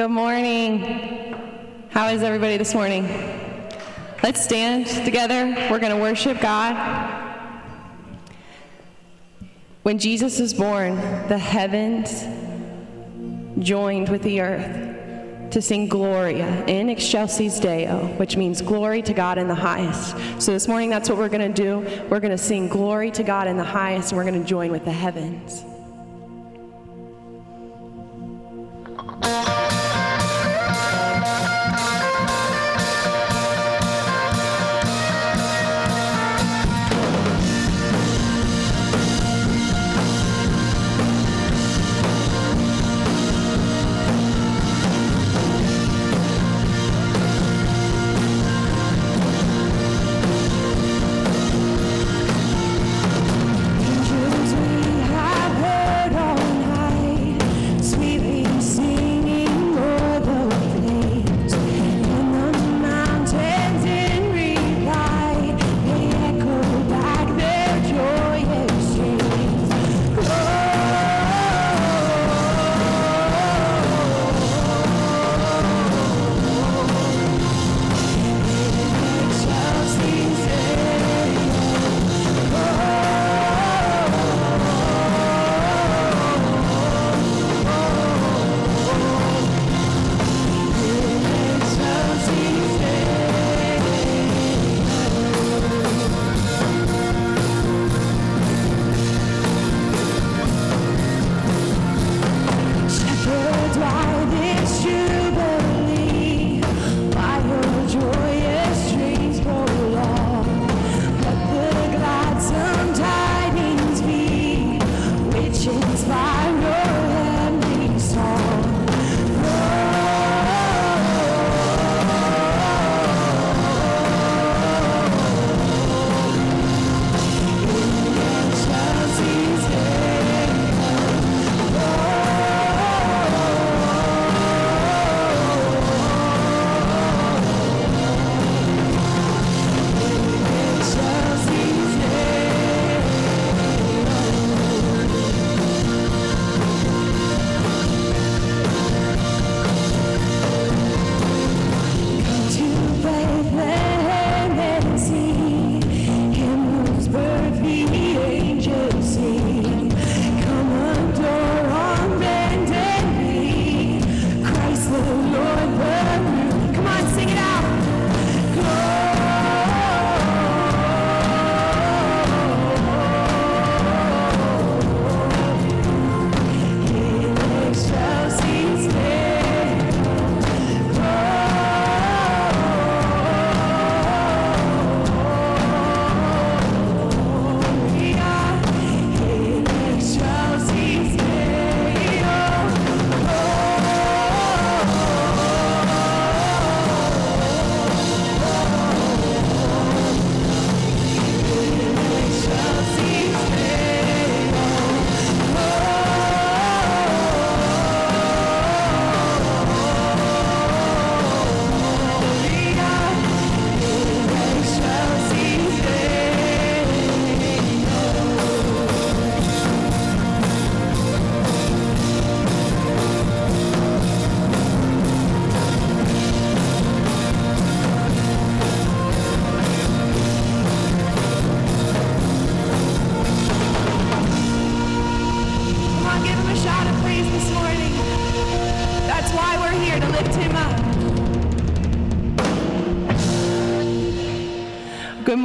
Good morning. How is everybody this morning? Let's stand together. We're going to worship God. When Jesus was born, the heavens joined with the earth to sing Gloria in excelsis Deo, which means glory to God in the highest. So this morning, that's what we're going to do. We're going to sing glory to God in the highest, and we're going to join with the heavens.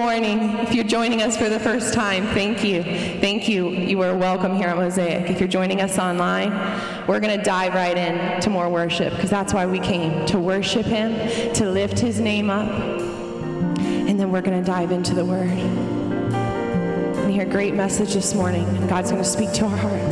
morning. If you're joining us for the first time, thank you. Thank you. You are welcome here at Mosaic. If you're joining us online, we're going to dive right in to more worship because that's why we came to worship Him, to lift His name up, and then we're going to dive into the Word. And hear a great message this morning, and God's going to speak to our heart.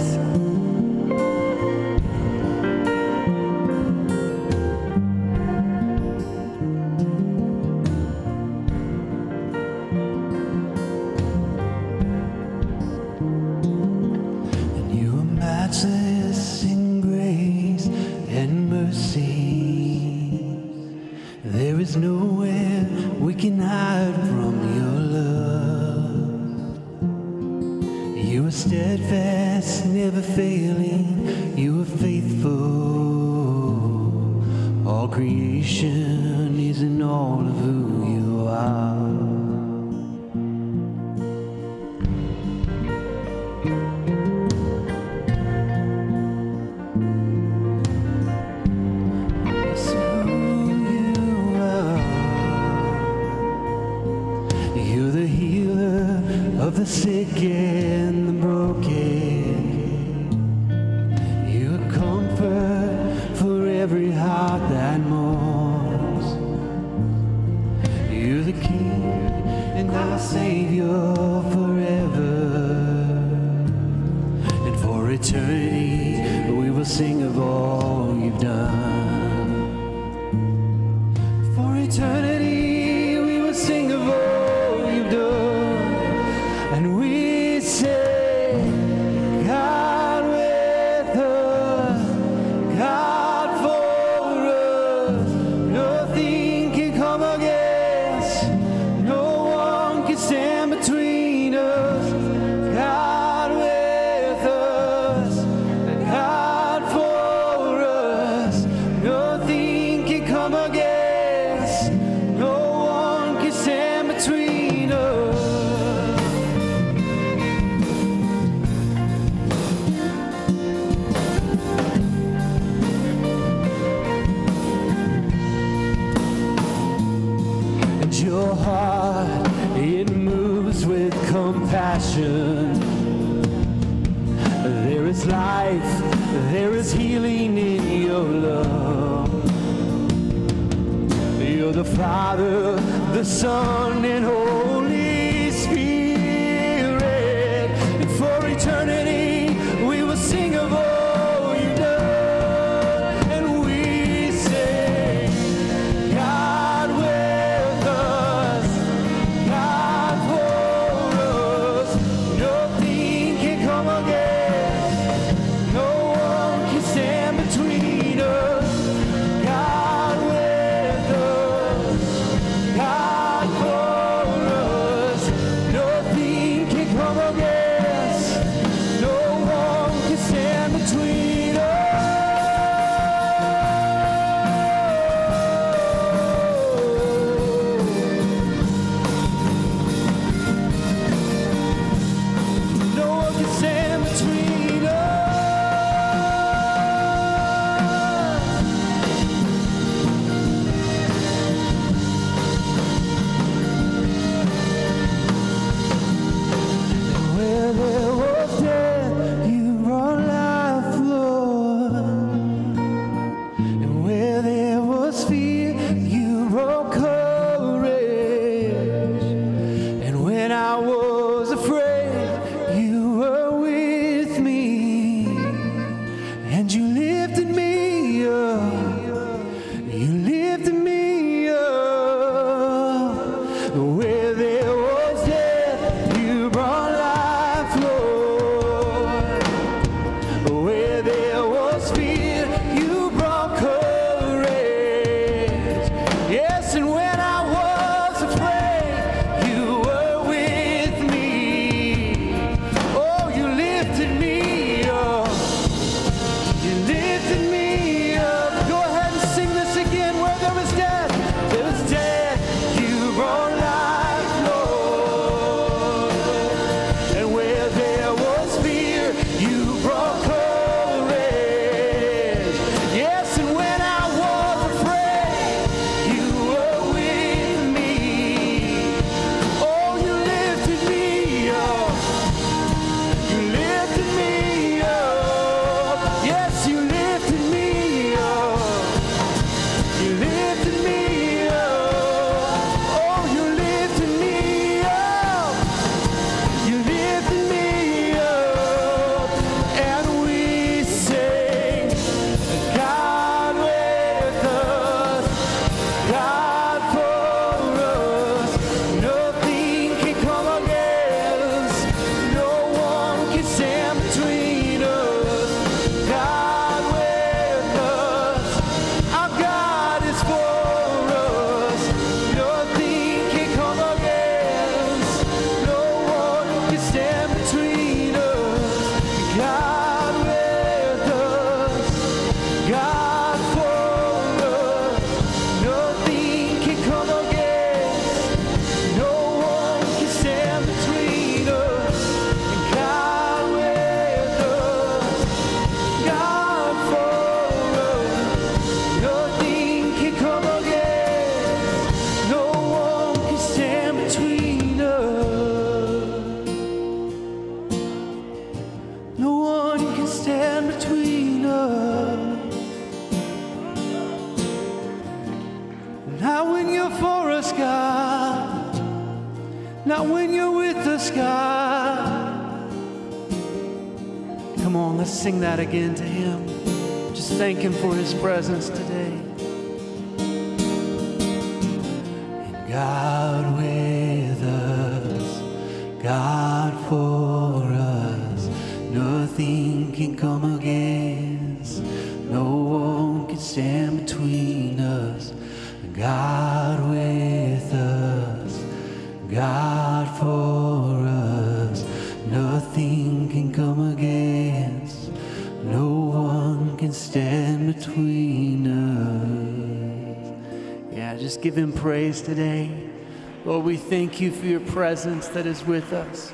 Thank you for your presence that is with us.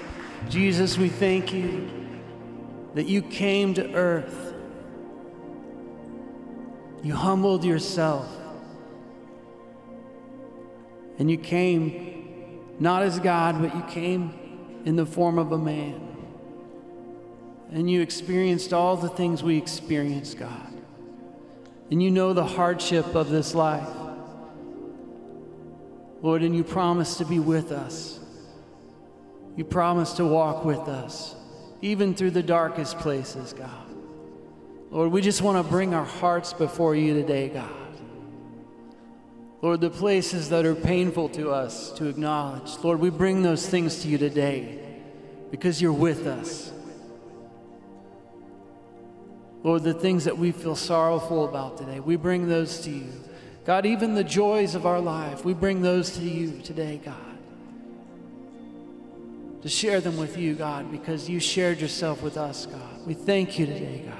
Jesus, we thank you that you came to earth. You humbled yourself. And you came not as God, but you came in the form of a man. And you experienced all the things we experience, God. And you know the hardship of this life. Lord, and you promise to be with us. You promise to walk with us, even through the darkest places, God. Lord, we just want to bring our hearts before you today, God. Lord, the places that are painful to us to acknowledge, Lord, we bring those things to you today because you're with us. Lord, the things that we feel sorrowful about today, we bring those to you. God, even the joys of our life, we bring those to you today, God. To share them with you, God, because you shared yourself with us, God. We thank you today, God.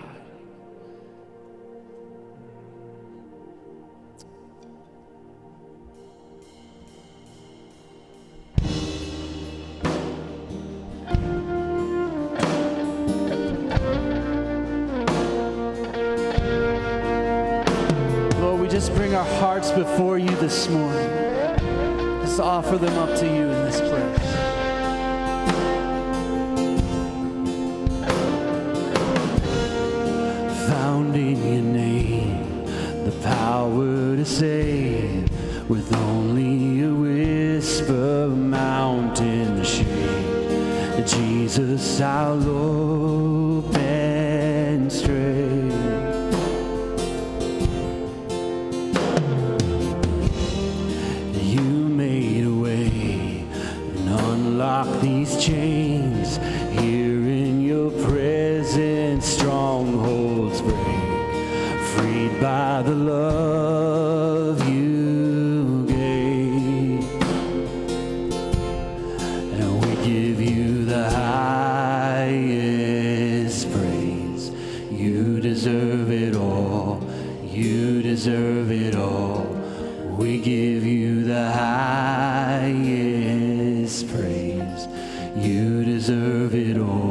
This morning. Just offer them up to you in this place. Found in your name the power to save with only a whisper, mountain to shake. Jesus, our Lord We give you the highest praise. You deserve it all.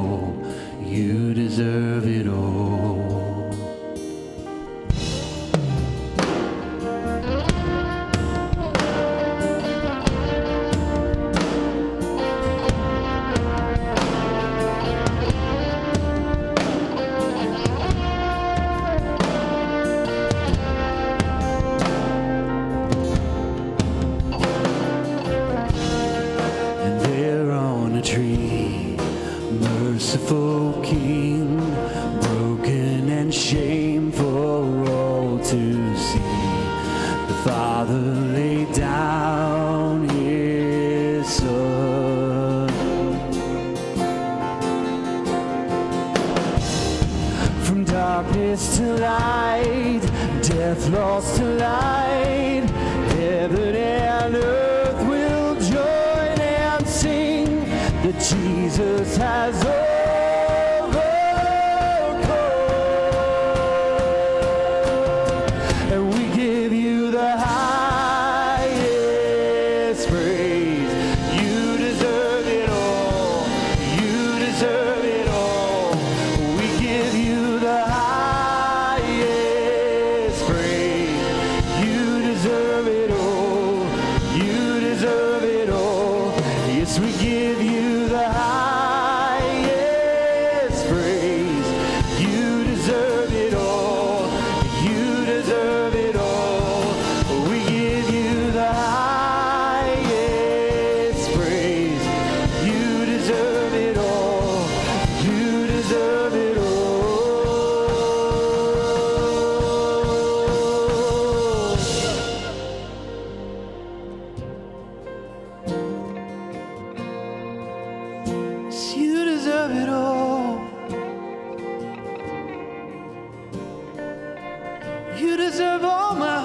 You deserve all my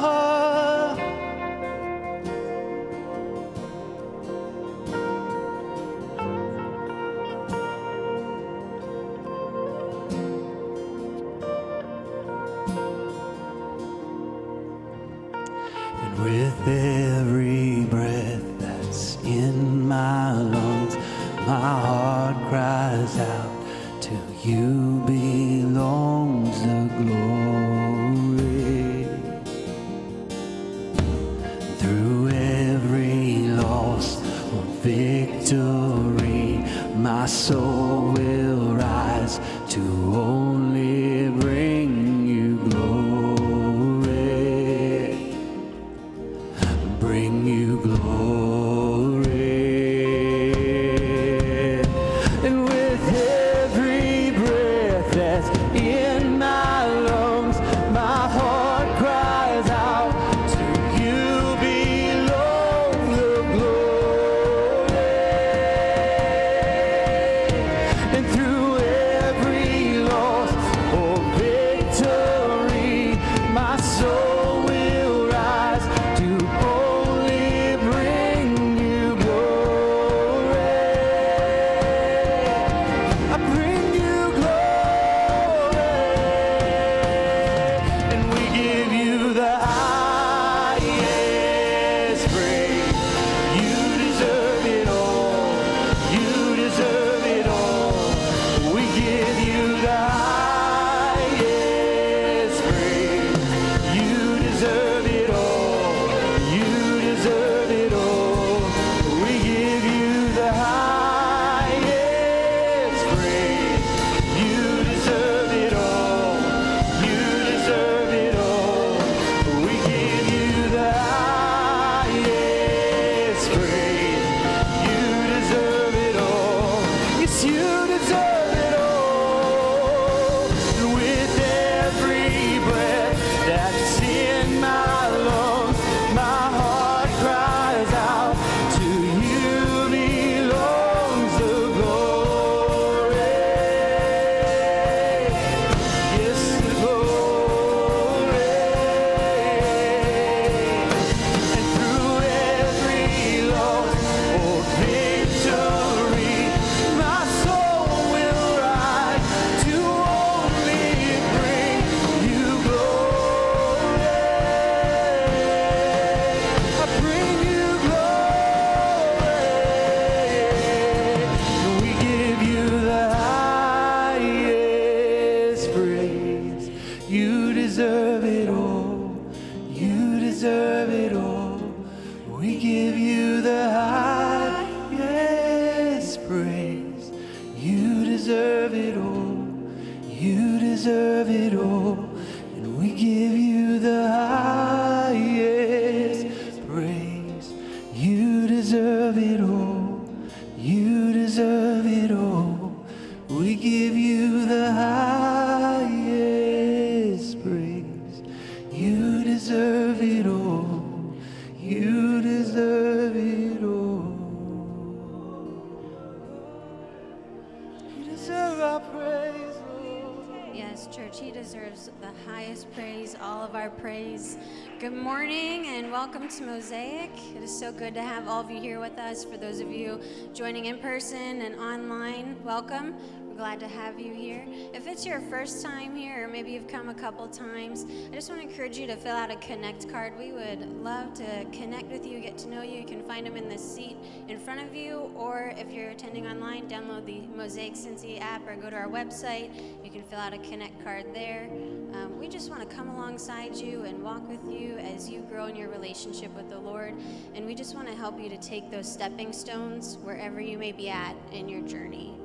our praise. Good morning and welcome to Mosaic. It is so good to have all of you here with us. For those of you joining in person and online, welcome. Glad to have you here. If it's your first time here, or maybe you've come a couple times, I just want to encourage you to fill out a connect card. We would love to connect with you, get to know you. You can find them in the seat in front of you, or if you're attending online, download the Mosaic Cincy app or go to our website. You can fill out a connect card there. Um, we just want to come alongside you and walk with you as you grow in your relationship with the Lord. And we just want to help you to take those stepping stones wherever you may be at in your journey.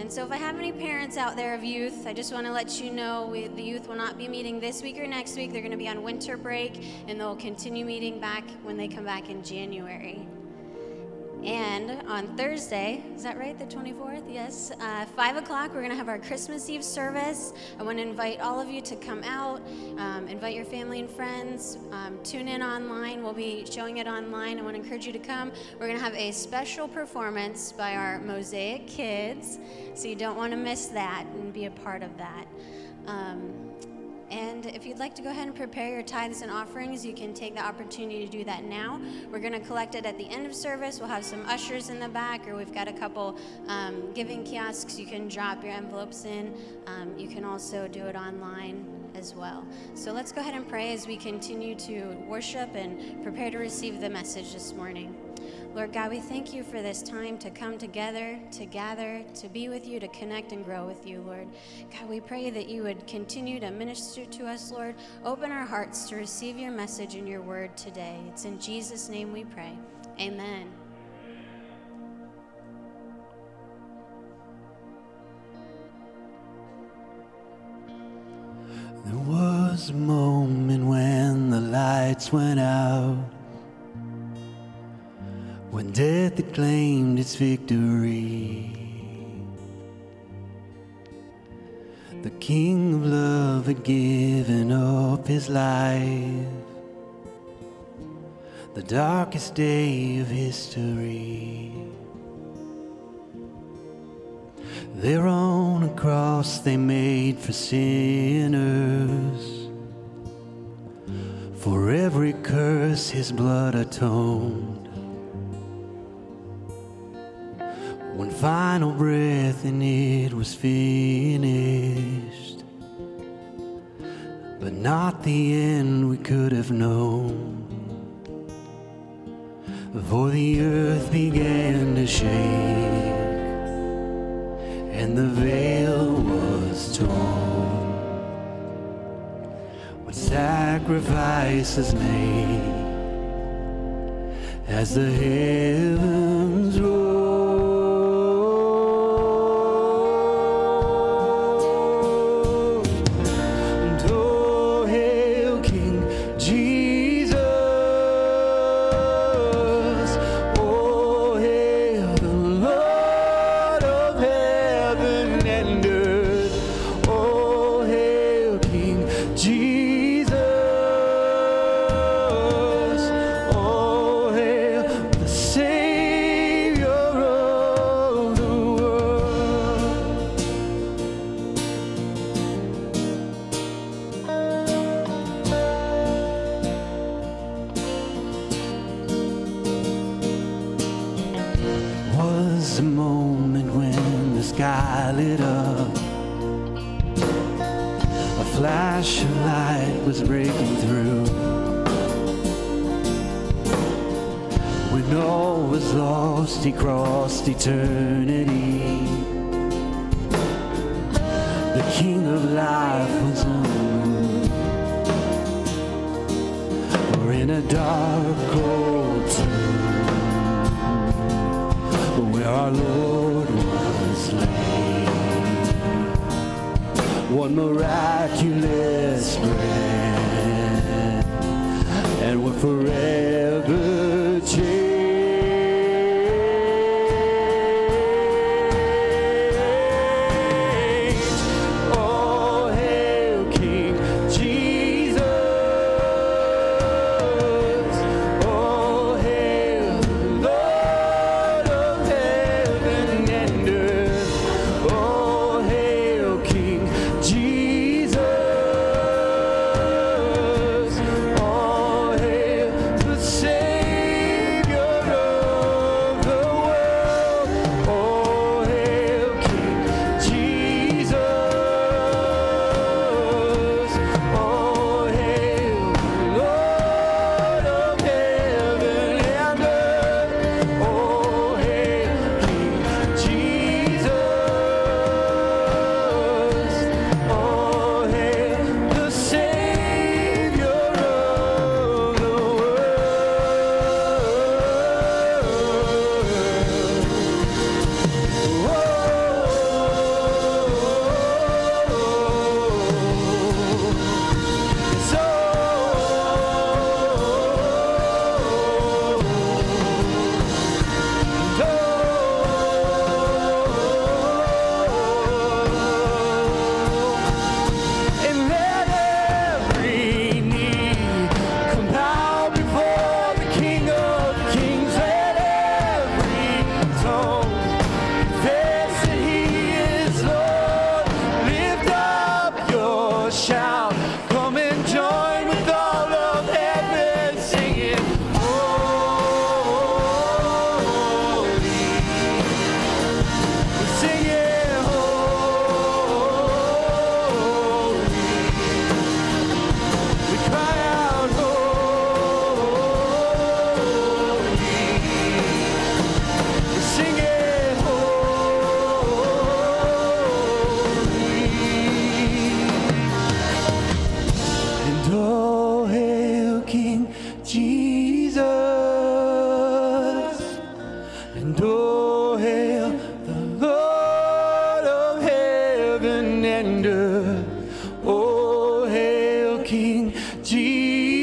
And so, if I have any parents out there of youth, I just want to let you know we, the youth will not be meeting this week or next week. They're going to be on winter break, and they'll continue meeting back when they come back in January. And on Thursday, is that right? The 24th? Yes. Uh, 5 o'clock, we're going to have our Christmas Eve service. I want to invite all of you to come out, um, invite your family and friends, um, tune in online. We'll be showing it online. I want to encourage you to come. We're going to have a special performance by our Mosaic kids, so you don't want to miss that and be a part of that. Um, and if you'd like to go ahead and prepare your tithes and offerings, you can take the opportunity to do that now. We're going to collect it at the end of service. We'll have some ushers in the back, or we've got a couple um, giving kiosks you can drop your envelopes in. Um, you can also do it online as well. So let's go ahead and pray as we continue to worship and prepare to receive the message this morning. Lord God, we thank you for this time to come together, to gather, to be with you, to connect and grow with you, Lord. God, we pray that you would continue to minister to us, Lord. Open our hearts to receive your message and your word today. It's in Jesus' name we pray. Amen. There was a moment when the lights went out, when death had claimed its victory. The King of Love had given up his life, the darkest day of history. There on a cross they made for sinners. For every curse his blood atoned. One final breath and it was finished. But not the end we could have known. For the earth began to shake and the veil was torn. When sacrifices made as the heavens eternity. The King of Life was move. Or in a dark, cold tomb where our Lord was laid. One miraculous bread, and we're forever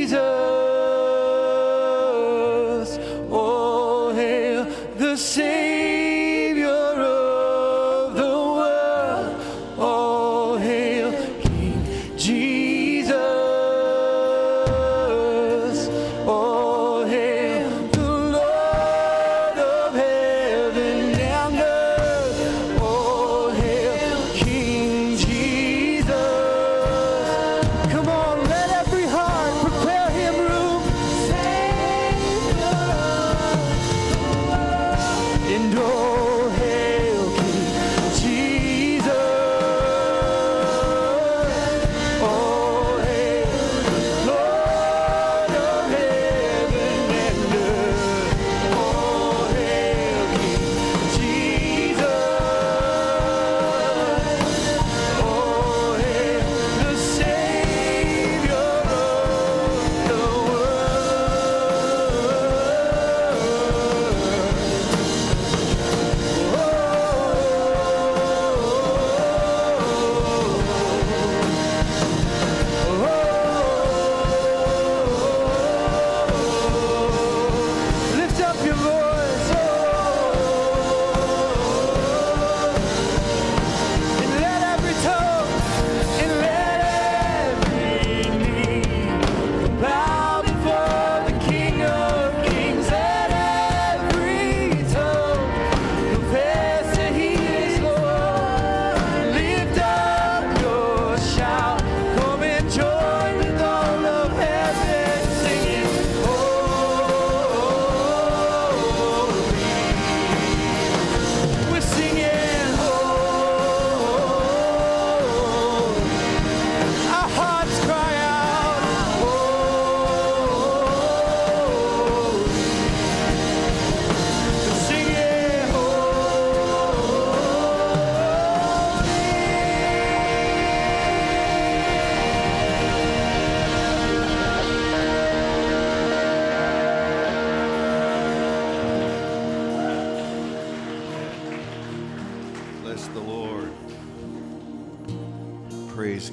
Jesus. Oh, hail the Savior.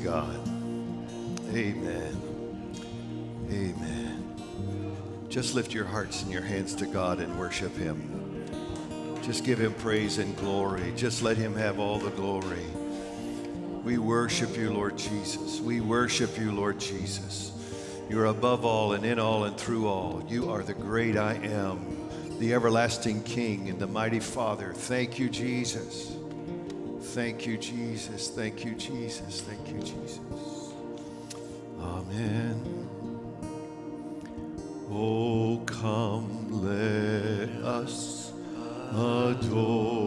God. Amen. Amen. Just lift your hearts and your hands to God and worship Him. Just give Him praise and glory. Just let Him have all the glory. We worship you, Lord Jesus. We worship you, Lord Jesus. You're above all and in all and through all. You are the great I am, the everlasting King and the mighty Father. Thank you, Jesus. Thank you, Jesus. Thank you, Jesus. Thank you, Jesus. Amen. Oh, come, let us adore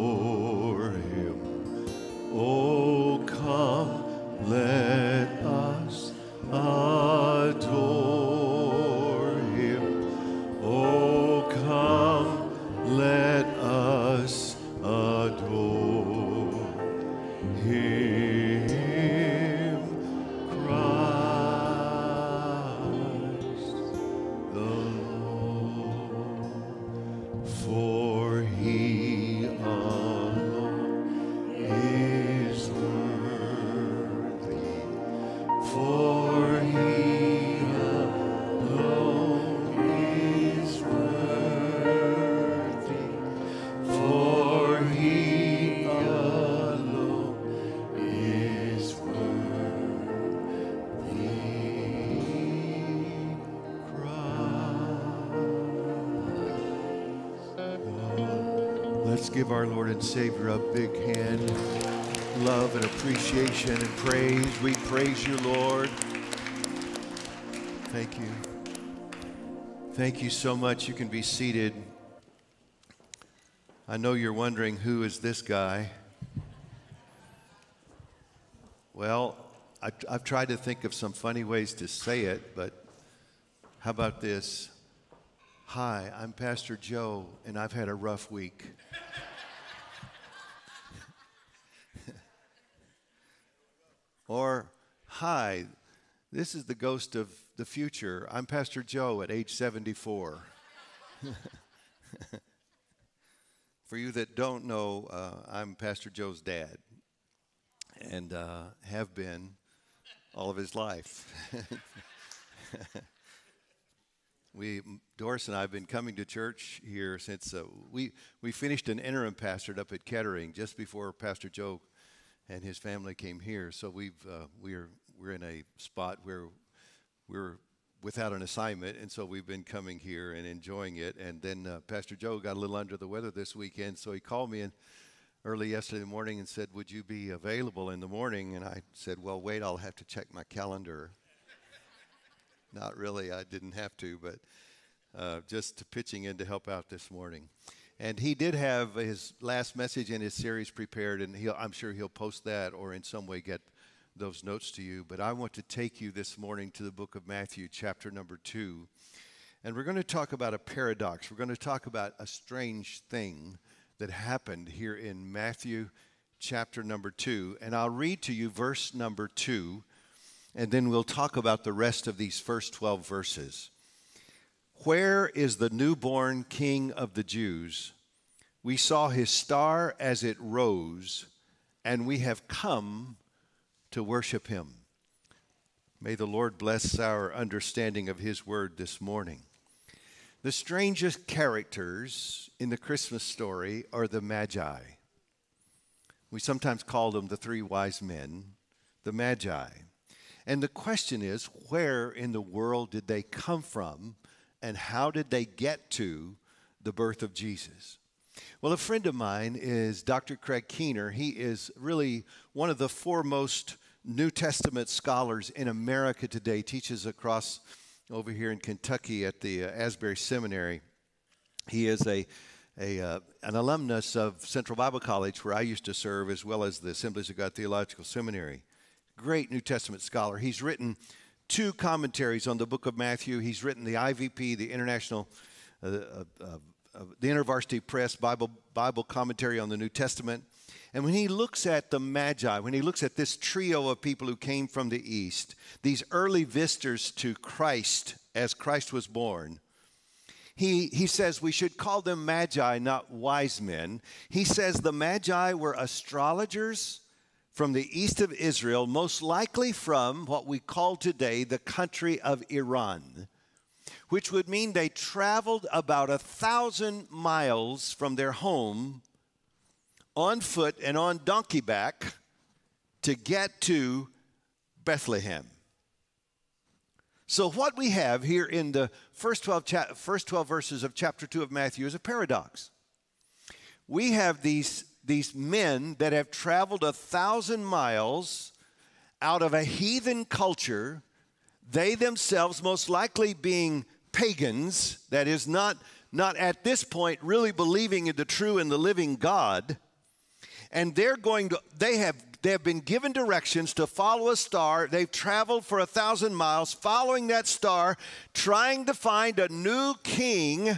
him. Oh, come, let us adore and Savior a big hand. Love and appreciation and praise. We praise you, Lord. Thank you. Thank you so much. You can be seated. I know you're wondering who is this guy? Well, I, I've tried to think of some funny ways to say it, but how about this? Hi, I'm Pastor Joe, and I've had a rough week. or, hi, this is the ghost of the future. I'm Pastor Joe at age 74. For you that don't know, uh, I'm Pastor Joe's dad and uh, have been all of his life. We, Doris and I have been coming to church here since uh, we, we finished an interim pastorate up at Kettering just before Pastor Joe and his family came here. So we've, uh, we're, we're in a spot where we're without an assignment, and so we've been coming here and enjoying it. And then uh, Pastor Joe got a little under the weather this weekend, so he called me in early yesterday morning and said, Would you be available in the morning? And I said, Well, wait, I'll have to check my calendar. Not really, I didn't have to, but uh, just pitching in to help out this morning. And he did have his last message in his series prepared, and I'm sure he'll post that or in some way get those notes to you. But I want to take you this morning to the book of Matthew, chapter number two. And we're going to talk about a paradox. We're going to talk about a strange thing that happened here in Matthew chapter number two. And I'll read to you verse number two, and then we'll talk about the rest of these first 12 verses. Where is the newborn king of the Jews? We saw his star as it rose, and we have come to worship him. May the Lord bless our understanding of his word this morning. The strangest characters in the Christmas story are the Magi. We sometimes call them the three wise men, the Magi. And the question is where in the world did they come from and how did they get to the birth of Jesus? Well, a friend of mine is Dr. Craig Keener. He is really one of the foremost New Testament scholars in America today, teaches across over here in Kentucky at the uh, Asbury Seminary. He is a, a uh, an alumnus of Central Bible College, where I used to serve, as well as the Assemblies of God Theological Seminary. Great New Testament scholar. He's written two commentaries on the book of Matthew. He's written the IVP, the International, uh, uh, uh, the InterVarsity Press Bible Bible commentary on the New Testament. And when he looks at the Magi, when he looks at this trio of people who came from the East, these early visitors to Christ as Christ was born, he, he says we should call them Magi, not wise men. He says the Magi were astrologers from the east of Israel, most likely from what we call today the country of Iran, which would mean they traveled about a thousand miles from their home on foot and on donkey back to get to Bethlehem. So, what we have here in the first 12, cha- first 12 verses of chapter 2 of Matthew is a paradox. We have these, these men that have traveled a thousand miles out of a heathen culture, they themselves most likely being pagans, that is, not, not at this point really believing in the true and the living God. And they're going to they have they have been given directions to follow a star. They've traveled for a thousand miles following that star trying to find a new king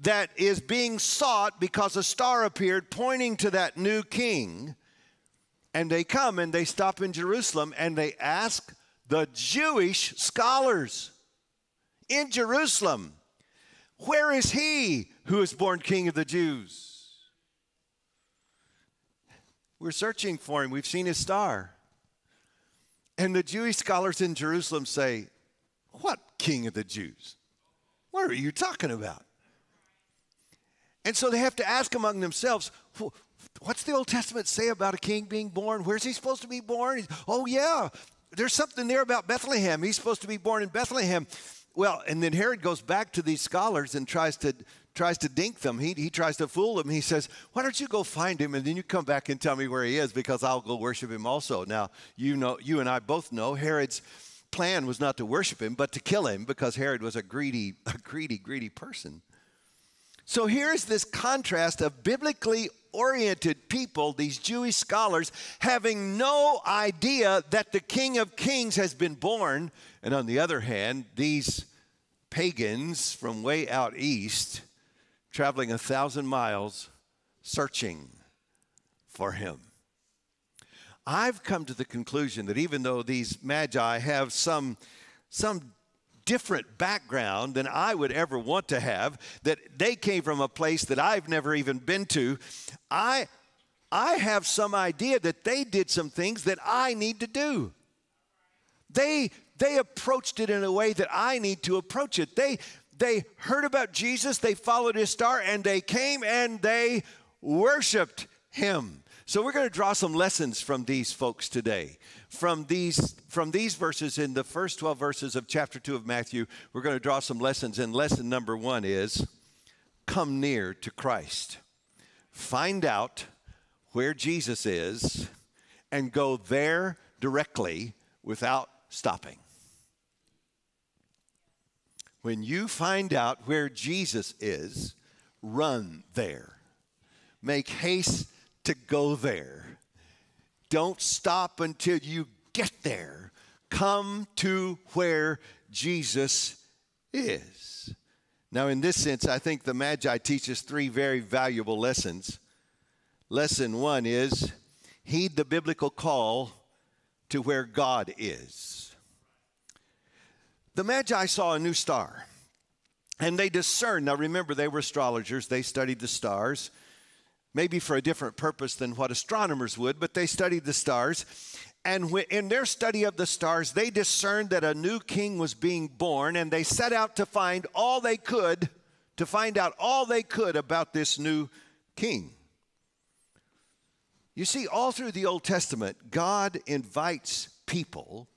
that is being sought because a star appeared pointing to that new king. And they come and they stop in jerusalem and they ask the jewish scholars in jerusalem where is he who is born king of the jews we're searching for him. We've seen his star. And the Jewish scholars in Jerusalem say, What king of the Jews? What are you talking about? And so they have to ask among themselves, What's the Old Testament say about a king being born? Where's he supposed to be born? Oh, yeah, there's something there about Bethlehem. He's supposed to be born in Bethlehem. Well, and then Herod goes back to these scholars and tries to tries to dink them. He, he tries to fool them. He says, Why don't you go find him and then you come back and tell me where he is because I'll go worship him also. Now, you know, you and I both know Herod's plan was not to worship him, but to kill him because Herod was a greedy, a greedy, greedy person. So here's this contrast of biblically oriented people, these Jewish scholars, having no idea that the King of Kings has been born. And on the other hand, these pagans from way out east traveling a thousand miles searching for him. I've come to the conclusion that even though these magi have some, some different background than I would ever want to have, that they came from a place that I've never even been to, I, I have some idea that they did some things that I need to do. They, they approached it in a way that I need to approach it. They, they heard about Jesus, they followed his star, and they came and they worshiped him. So we're going to draw some lessons from these folks today. From these from these verses in the first 12 verses of chapter 2 of Matthew, we're going to draw some lessons and lesson number 1 is come near to Christ. Find out where Jesus is and go there directly without stopping. When you find out where Jesus is, run there. Make haste to go there. Don't stop until you get there. Come to where Jesus is. Now, in this sense, I think the Magi teach us three very valuable lessons. Lesson one is heed the biblical call to where God is. The Magi saw a new star and they discerned. Now, remember, they were astrologers, they studied the stars, maybe for a different purpose than what astronomers would, but they studied the stars. And in their study of the stars, they discerned that a new king was being born, and they set out to find all they could, to find out all they could about this new king. You see, all through the Old Testament, God invites people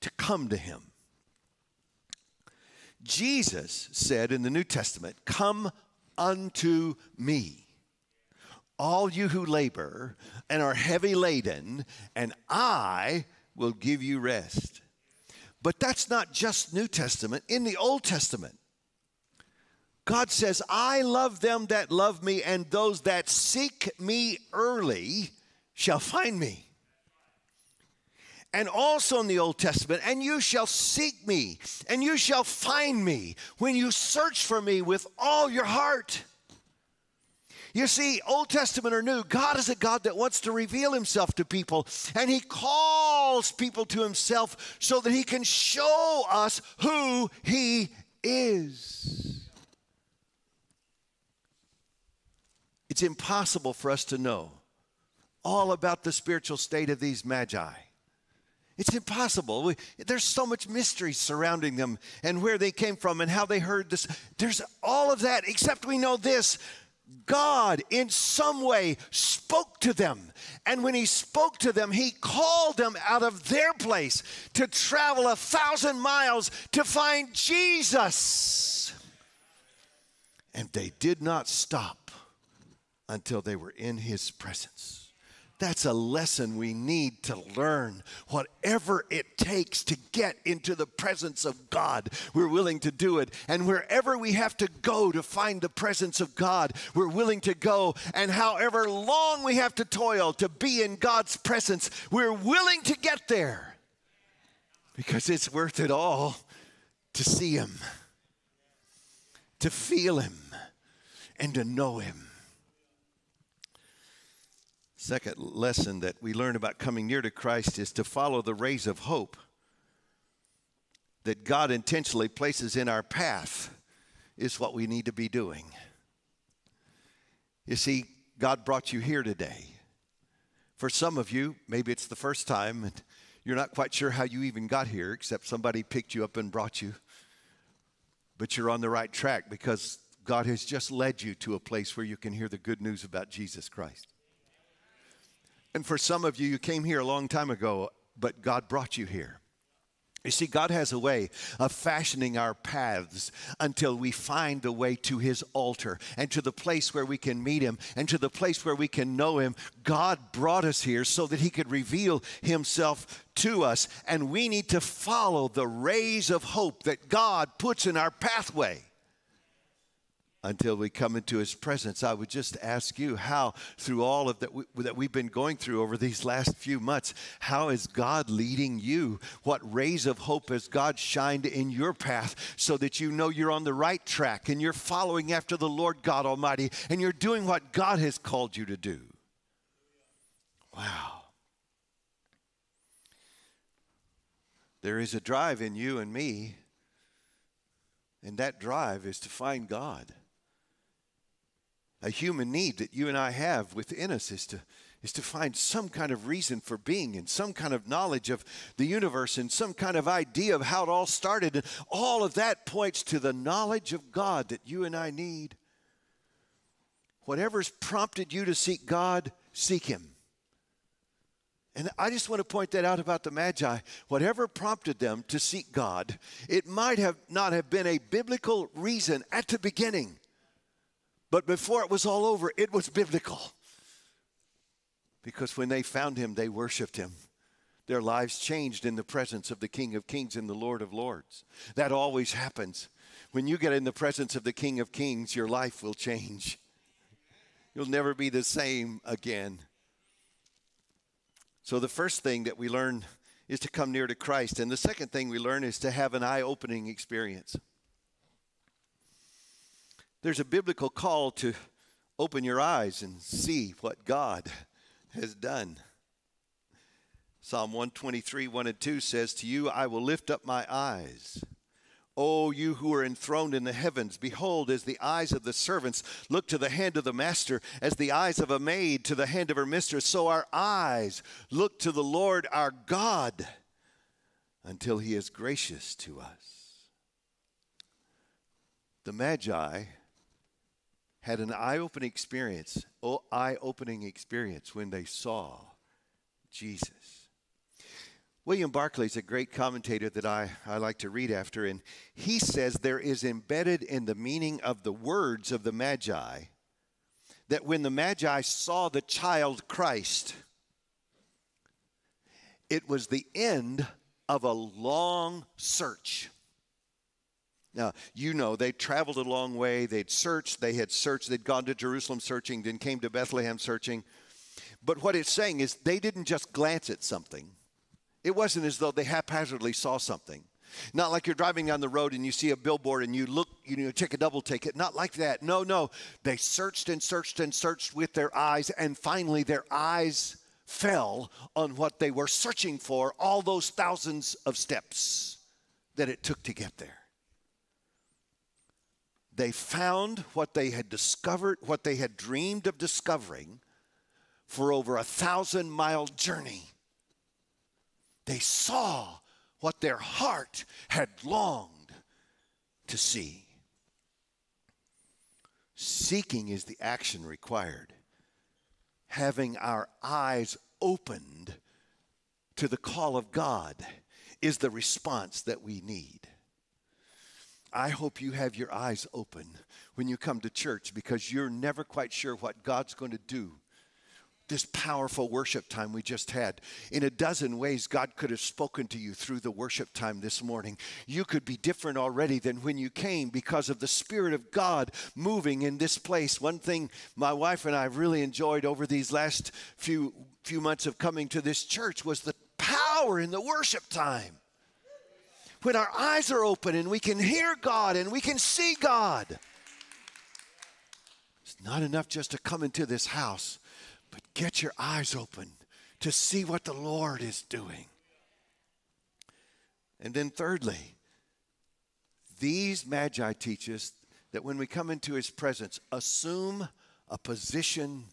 to come to him. Jesus said in the New Testament, Come unto me, all you who labor and are heavy laden, and I will give you rest. But that's not just New Testament. In the Old Testament, God says, I love them that love me, and those that seek me early shall find me. And also in the Old Testament, and you shall seek me, and you shall find me when you search for me with all your heart. You see, Old Testament or New, God is a God that wants to reveal himself to people, and he calls people to himself so that he can show us who he is. It's impossible for us to know all about the spiritual state of these magi. It's impossible. We, there's so much mystery surrounding them and where they came from and how they heard this. There's all of that, except we know this God, in some way, spoke to them. And when He spoke to them, He called them out of their place to travel a thousand miles to find Jesus. And they did not stop until they were in His presence. That's a lesson we need to learn. Whatever it takes to get into the presence of God, we're willing to do it. And wherever we have to go to find the presence of God, we're willing to go. And however long we have to toil to be in God's presence, we're willing to get there because it's worth it all to see Him, to feel Him, and to know Him. Second lesson that we learn about coming near to Christ is to follow the rays of hope that God intentionally places in our path, is what we need to be doing. You see, God brought you here today. For some of you, maybe it's the first time and you're not quite sure how you even got here, except somebody picked you up and brought you. But you're on the right track because God has just led you to a place where you can hear the good news about Jesus Christ. And for some of you, you came here a long time ago, but God brought you here. You see, God has a way of fashioning our paths until we find the way to His altar and to the place where we can meet Him and to the place where we can know Him. God brought us here so that He could reveal Himself to us, and we need to follow the rays of hope that God puts in our pathway until we come into his presence i would just ask you how through all of that, we, that we've been going through over these last few months how is god leading you? What rays of hope has god shined in your path so that you know you're on the right track and you're following after the lord god almighty and you're doing what god has called you to do? Wow. There is a drive in you and me and that drive is to find god A human need that you and I have within us is to is to find some kind of reason for being and some kind of knowledge of the universe and some kind of idea of how it all started. And all of that points to the knowledge of God that you and I need. Whatever's prompted you to seek God, seek Him. And I just want to point that out about the Magi. Whatever prompted them to seek God, it might have not have been a biblical reason at the beginning. But before it was all over, it was biblical. Because when they found him, they worshiped him. Their lives changed in the presence of the King of Kings and the Lord of Lords. That always happens. When you get in the presence of the King of Kings, your life will change. You'll never be the same again. So, the first thing that we learn is to come near to Christ. And the second thing we learn is to have an eye opening experience. There's a biblical call to open your eyes and see what God has done. Psalm 123, 1 and 2 says, To you I will lift up my eyes. O you who are enthroned in the heavens, behold, as the eyes of the servants look to the hand of the master, as the eyes of a maid to the hand of her mistress, so our eyes look to the Lord our God until he is gracious to us. The Magi had an eye-opening experience, eye-opening experience when they saw Jesus. William Barclay is a great commentator that I, I like to read after, and he says there is embedded in the meaning of the words of the Magi that when the Magi saw the child Christ, it was the end of a long search. Now, you know, they traveled a long way. They'd searched, they had searched, they'd gone to Jerusalem searching, then came to Bethlehem searching. But what it's saying is they didn't just glance at something, it wasn't as though they haphazardly saw something. Not like you're driving down the road and you see a billboard and you look, you know, take a double take it. Not like that. No, no. They searched and searched and searched with their eyes, and finally their eyes fell on what they were searching for all those thousands of steps that it took to get there. They found what they had discovered, what they had dreamed of discovering for over a thousand mile journey. They saw what their heart had longed to see. Seeking is the action required. Having our eyes opened to the call of God is the response that we need. I hope you have your eyes open when you come to church because you're never quite sure what God's going to do. This powerful worship time we just had. In a dozen ways, God could have spoken to you through the worship time this morning. You could be different already than when you came because of the Spirit of God moving in this place. One thing my wife and I really enjoyed over these last few, few months of coming to this church was the power in the worship time when our eyes are open and we can hear God and we can see God. It's not enough just to come into this house, but get your eyes open to see what the Lord is doing. And then, thirdly, these magi teach us that when we come into his presence, assume a position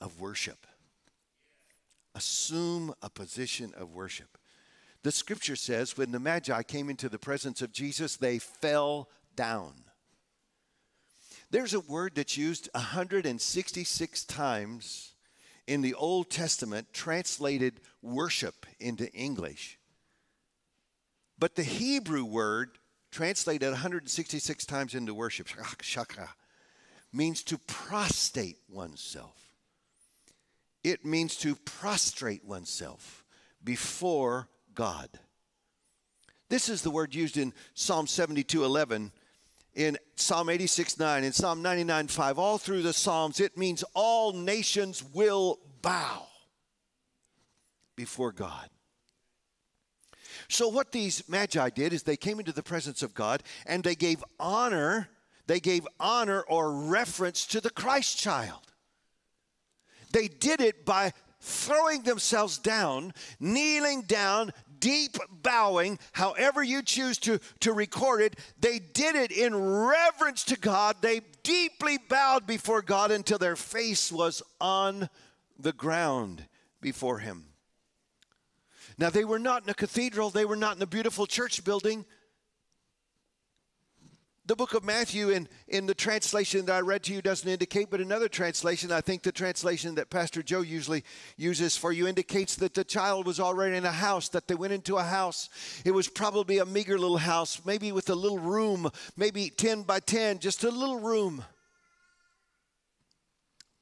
of worship. Assume a position of worship. The scripture says when the Magi came into the presence of Jesus, they fell down. There's a word that's used 166 times in the Old Testament, translated worship into English. But the Hebrew word, translated 166 times into worship, shaka, means to prostrate oneself. It means to prostrate oneself before God. This is the word used in Psalm 72 11, in Psalm 86 9, in Psalm 99 5. All through the Psalms, it means all nations will bow before God. So, what these magi did is they came into the presence of God and they gave honor, they gave honor or reference to the Christ child. They did it by throwing themselves down, kneeling down, deep bowing, however you choose to, to record it. They did it in reverence to God. They deeply bowed before God until their face was on the ground before Him. Now, they were not in a cathedral, they were not in a beautiful church building. The book of Matthew, in, in the translation that I read to you, doesn't indicate, but another translation, I think the translation that Pastor Joe usually uses for you, indicates that the child was already in a house, that they went into a house. It was probably a meager little house, maybe with a little room, maybe 10 by 10, just a little room.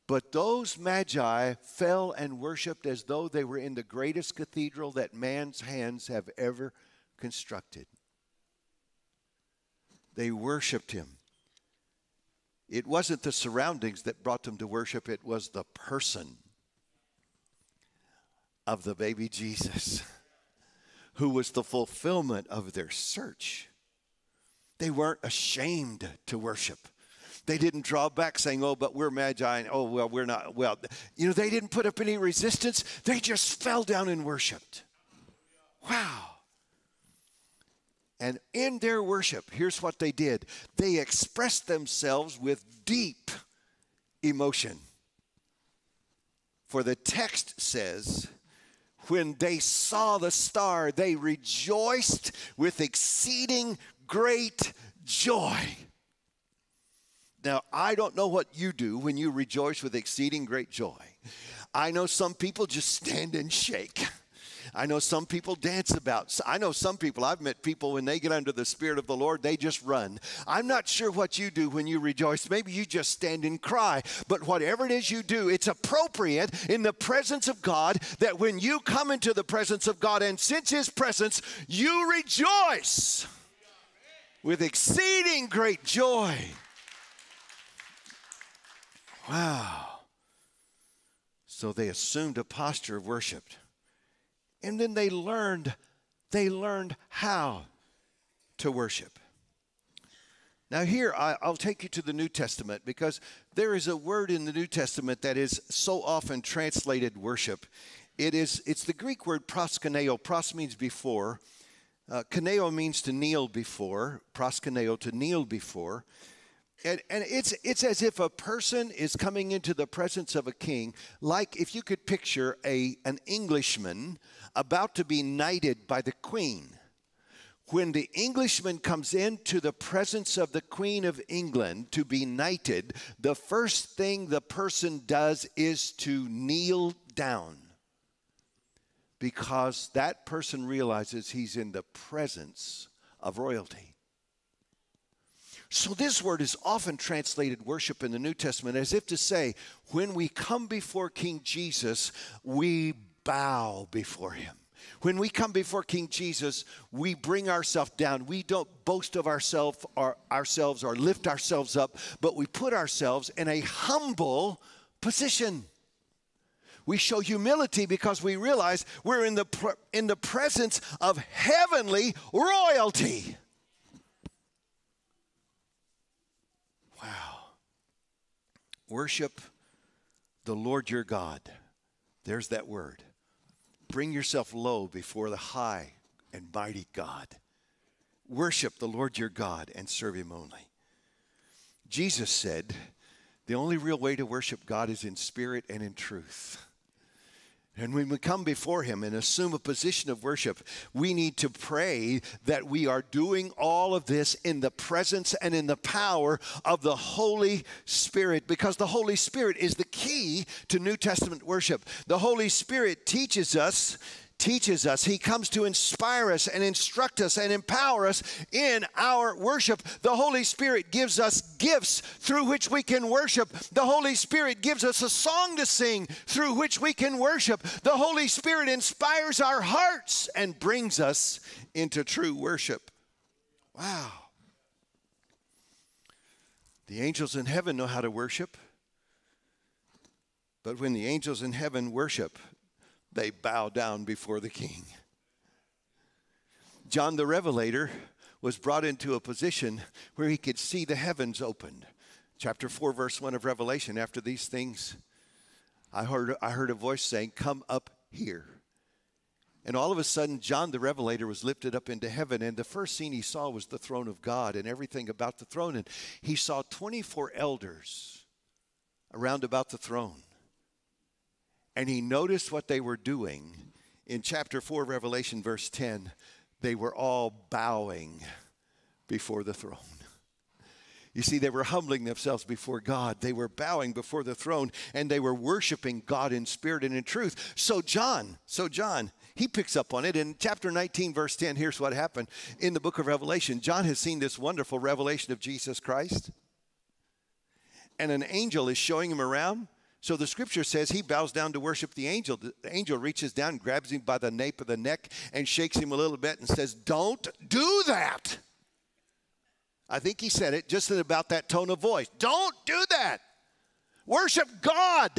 But those magi fell and worshiped as though they were in the greatest cathedral that man's hands have ever constructed. They worshiped him. It wasn't the surroundings that brought them to worship, it was the person of the baby Jesus who was the fulfillment of their search. They weren't ashamed to worship. They didn't draw back saying, oh, but we're magi. And, oh, well, we're not. Well, you know, they didn't put up any resistance. They just fell down and worshiped. Wow. And in their worship, here's what they did they expressed themselves with deep emotion. For the text says, when they saw the star, they rejoiced with exceeding great joy. Now, I don't know what you do when you rejoice with exceeding great joy. I know some people just stand and shake. I know some people dance about. I know some people, I've met people when they get under the Spirit of the Lord, they just run. I'm not sure what you do when you rejoice. Maybe you just stand and cry. But whatever it is you do, it's appropriate in the presence of God that when you come into the presence of God and sense His presence, you rejoice with exceeding great joy. Wow. So they assumed a posture of worship. And then they learned, they learned how to worship. Now, here I, will take you to the New Testament because there is a word in the New Testament that is so often translated worship. It is, it's the Greek word proskuneo. Pros means before. Uh, means to kneel before. Proskuneo, to kneel before. And, and it's, it's as if a person is coming into the presence of a king, like if you could picture a, an Englishman about to be knighted by the queen. When the Englishman comes into the presence of the Queen of England to be knighted, the first thing the person does is to kneel down because that person realizes he's in the presence of royalty. So, this word is often translated worship in the New Testament as if to say, when we come before King Jesus, we bow before him. When we come before King Jesus, we bring ourselves down. We don't boast of ourselves or ourselves or lift ourselves up, but we put ourselves in a humble position. We show humility because we realize we're in the, in the presence of heavenly royalty. Wow. Worship the Lord your God. There's that word. Bring yourself low before the high and mighty God. Worship the Lord your God and serve him only. Jesus said, the only real way to worship God is in spirit and in truth. And when we come before Him and assume a position of worship, we need to pray that we are doing all of this in the presence and in the power of the Holy Spirit because the Holy Spirit is the key to New Testament worship. The Holy Spirit teaches us teaches us. He comes to inspire us and instruct us and empower us in our worship. The Holy Spirit gives us gifts through which we can worship. The Holy Spirit gives us a song to sing through which we can worship. The Holy Spirit inspires our hearts and brings us into true worship. Wow. The angels in heaven know how to worship. But when the angels in heaven worship, they bow down before the king. John the Revelator was brought into a position where he could see the heavens opened. Chapter 4, verse 1 of Revelation. After these things, I heard, I heard a voice saying, Come up here. And all of a sudden, John the Revelator was lifted up into heaven, and the first scene he saw was the throne of God and everything about the throne. And he saw 24 elders around about the throne. And he noticed what they were doing. In chapter 4, Revelation, verse 10, they were all bowing before the throne. You see, they were humbling themselves before God. They were bowing before the throne and they were worshiping God in spirit and in truth. So, John, so John, he picks up on it. In chapter 19, verse 10, here's what happened in the book of Revelation. John has seen this wonderful revelation of Jesus Christ, and an angel is showing him around. So the scripture says he bows down to worship the angel. The angel reaches down, grabs him by the nape of the neck, and shakes him a little bit and says, Don't do that. I think he said it just in about that tone of voice. Don't do that. Worship God.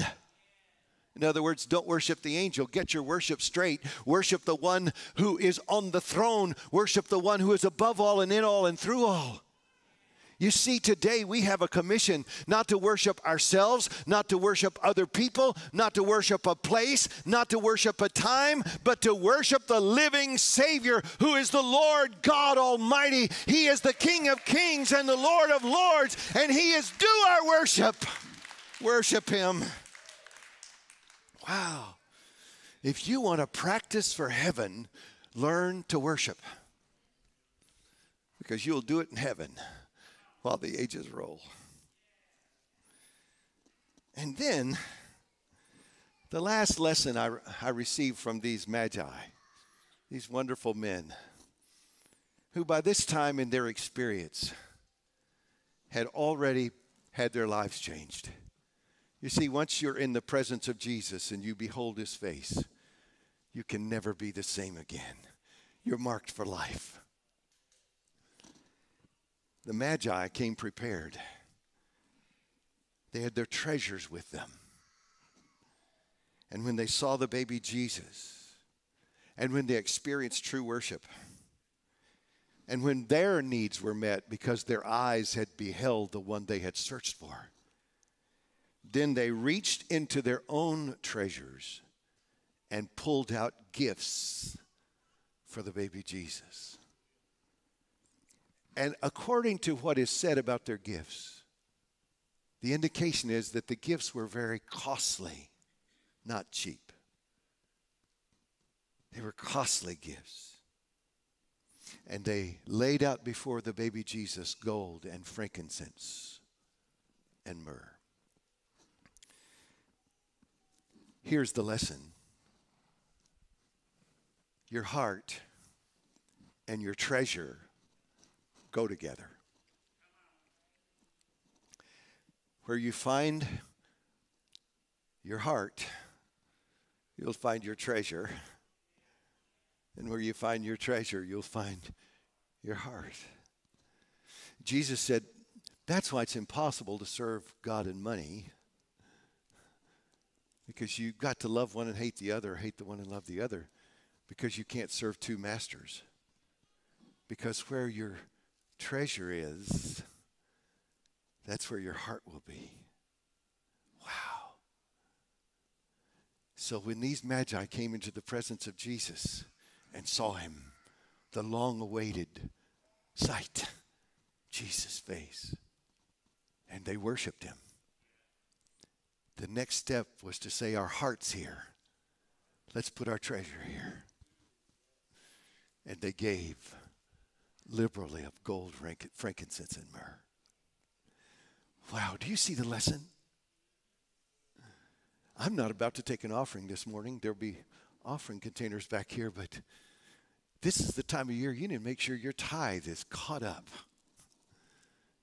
In other words, don't worship the angel. Get your worship straight. Worship the one who is on the throne. Worship the one who is above all and in all and through all. You see, today we have a commission not to worship ourselves, not to worship other people, not to worship a place, not to worship a time, but to worship the living Savior who is the Lord God Almighty. He is the King of Kings and the Lord of Lords, and He is due our worship. Worship Him. Wow. If you want to practice for heaven, learn to worship because you'll do it in heaven while the ages roll. And then, the last lesson I, I received from these magi, these wonderful men, who by this time in their experience had already had their lives changed. You see, once you're in the presence of Jesus and you behold his face, you can never be the same again. You're marked for life. The Magi came prepared, they had their treasures with them. And when they saw the baby Jesus, and when they experienced true worship, and when their needs were met because their eyes had beheld the one they had searched for, then they reached into their own treasures and pulled out gifts for the baby Jesus. And according to what is said about their gifts, the indication is that the gifts were very costly, not cheap. They were costly gifts. And they laid out before the baby Jesus gold and frankincense and myrrh. Here's the lesson your heart and your treasure go together. Where you find your heart, you'll find your treasure. And where you find your treasure, you'll find your heart. Jesus said, that's why it's impossible to serve God and money. Because you've got to love one and hate the other, hate the one and love the other. Because you can't serve two masters. Because where your treasure is, that's where your heart will be. Wow. So when these magi came into the presence of Jesus and saw him, the long awaited sight, Jesus' face, and they worshiped him. The next step was to say, Our heart's here. Let's put our treasure here. And they gave liberally of gold, frankincense, and myrrh. Wow, do you see the lesson? I'm not about to take an offering this morning. There'll be offering containers back here, but this is the time of year you need to make sure your tithe is caught up.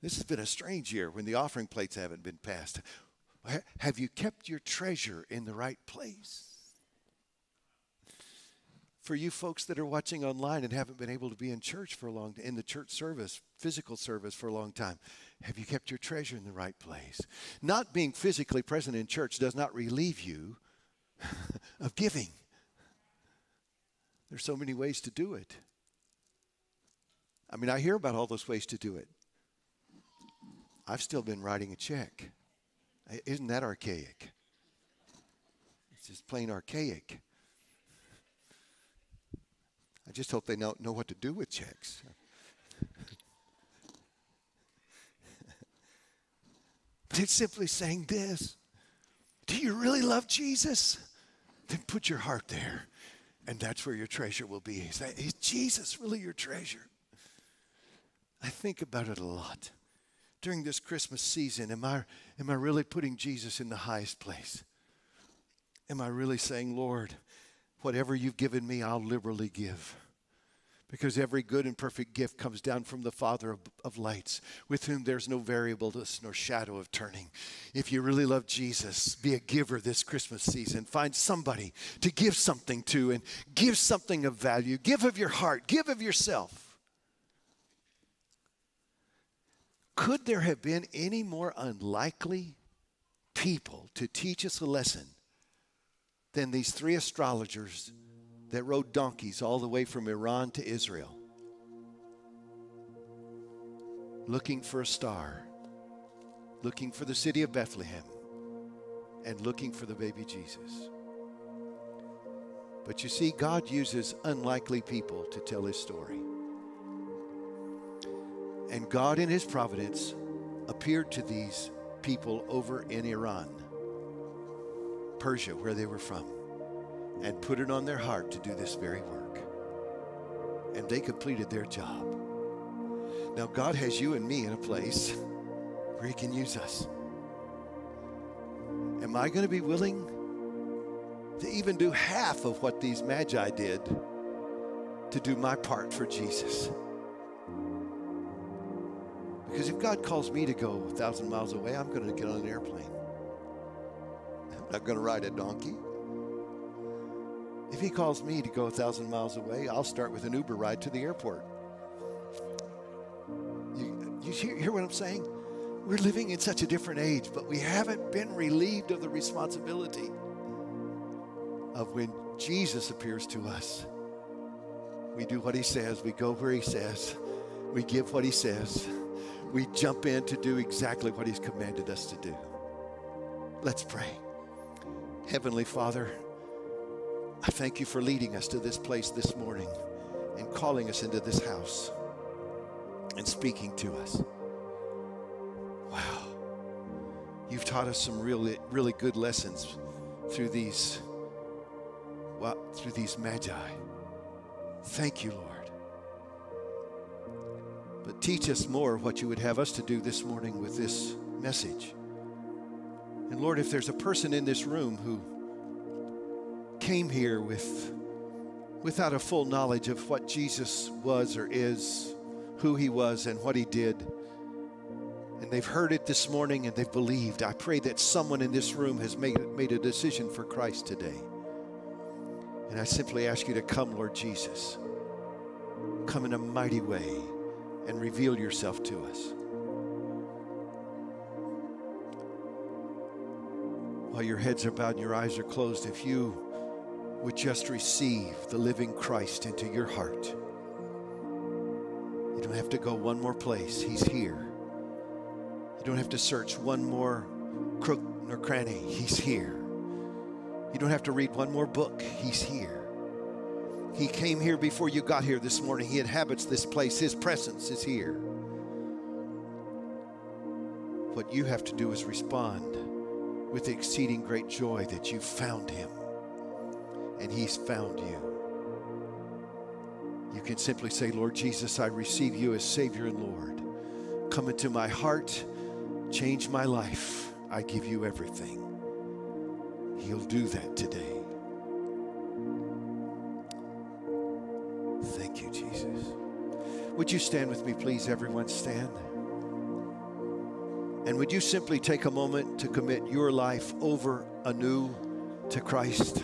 This has been a strange year when the offering plates haven't been passed. Have you kept your treasure in the right place? For you folks that are watching online and haven't been able to be in church for a long in the church service physical service for a long time have you kept your treasure in the right place? Not being physically present in church does not relieve you of giving. There's so many ways to do it. I mean i hear about all those ways to do it. I've still been writing a check. Isn't that archaic? It's just plain archaic I just hope they know, know what to do with checks. but it's simply saying this Do you really love Jesus? Then put your heart there, and that's where your treasure will be. Is, that, is Jesus really your treasure? I think about it a lot. During this Christmas season, am I, am I really putting Jesus in the highest place? Am I really saying, Lord, whatever you've given me, I'll liberally give? Because every good and perfect gift comes down from the Father of, of lights, with whom there's no variableness nor shadow of turning. If you really love Jesus, be a giver this Christmas season. Find somebody to give something to and give something of value. Give of your heart, give of yourself. Could there have been any more unlikely people to teach us a lesson than these three astrologers that rode donkeys all the way from Iran to Israel? Looking for a star, looking for the city of Bethlehem, and looking for the baby Jesus. But you see, God uses unlikely people to tell his story. And God, in His providence, appeared to these people over in Iran, Persia, where they were from, and put it on their heart to do this very work. And they completed their job. Now, God has you and me in a place where He can use us. Am I going to be willing to even do half of what these magi did to do my part for Jesus? Because if God calls me to go a thousand miles away, I'm going to get on an airplane. I'm not going to ride a donkey. If He calls me to go a thousand miles away, I'll start with an Uber ride to the airport. You, you hear, hear what I'm saying? We're living in such a different age, but we haven't been relieved of the responsibility of when Jesus appears to us. We do what He says, we go where He says, we give what He says we jump in to do exactly what He's commanded us to do. Let's pray. Heavenly Father, I thank you for leading us to this place this morning and calling us into this house and speaking to us. Wow. You've taught us some really, really good lessons through these, well, through these magi. Thank you, Lord. But teach us more what you would have us to do this morning with this message. And Lord, if there's a person in this room who came here with without a full knowledge of what Jesus was or is, who he was and what he did, and they've heard it this morning and they've believed, I pray that someone in this room has made, made a decision for Christ today. And I simply ask you to come, Lord Jesus. Come in a mighty way and reveal yourself to us. While your heads are bowed and your eyes are closed, if you would just receive the living Christ into your heart, you don't have to go one more place. He's here. You don't have to search one more crook nor cranny. He's here. You don't have to read one more book. He's here. He came here before you got here this morning. He inhabits this place. His presence is here. What you have to do is respond with exceeding great joy that you found him and he's found you. You can simply say, Lord Jesus, I receive you as Savior and Lord. Come into my heart, change my life. I give you everything. He'll do that today. Thank you, Jesus. Would you stand with me, please? Everyone, stand. And would you simply take a moment to commit your life over anew to Christ?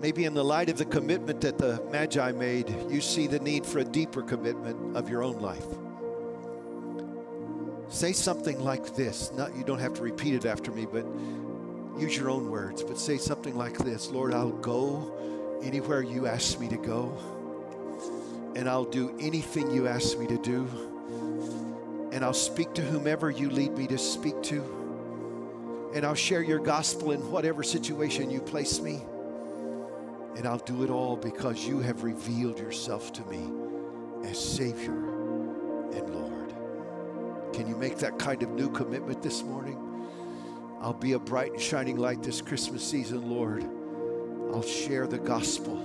Maybe in the light of the commitment that the Magi made, you see the need for a deeper commitment of your own life. Say something like this. Not you don't have to repeat it after me, but use your own words. But say something like this Lord, I'll go anywhere you ask me to go, and I'll do anything you ask me to do, and I'll speak to whomever you lead me to speak to, and I'll share your gospel in whatever situation you place me. And I'll do it all because you have revealed yourself to me as Savior and Lord. Can you make that kind of new commitment this morning? I'll be a bright and shining light this Christmas season, Lord. I'll share the gospel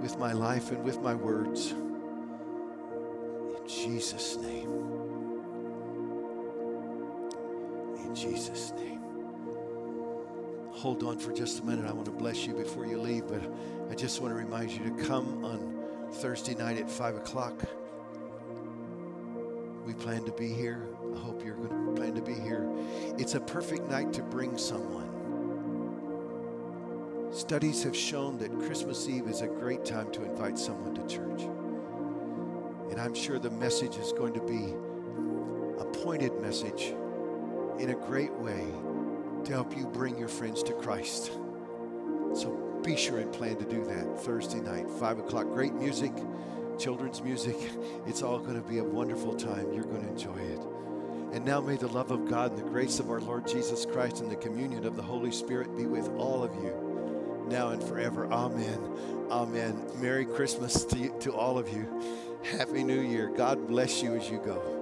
with my life and with my words. Jesus' name. In Jesus' name. Hold on for just a minute. I want to bless you before you leave, but I just want to remind you to come on Thursday night at 5 o'clock. We plan to be here. I hope you're going to plan to be here. It's a perfect night to bring someone. Studies have shown that Christmas Eve is a great time to invite someone to church. And I'm sure the message is going to be a pointed message in a great way to help you bring your friends to Christ. So be sure and plan to do that Thursday night, 5 o'clock. Great music, children's music. It's all going to be a wonderful time. You're going to enjoy it. And now may the love of God and the grace of our Lord Jesus Christ and the communion of the Holy Spirit be with all of you now and forever. Amen. Amen. Merry Christmas to, you, to all of you. Happy New Year. God bless you as you go.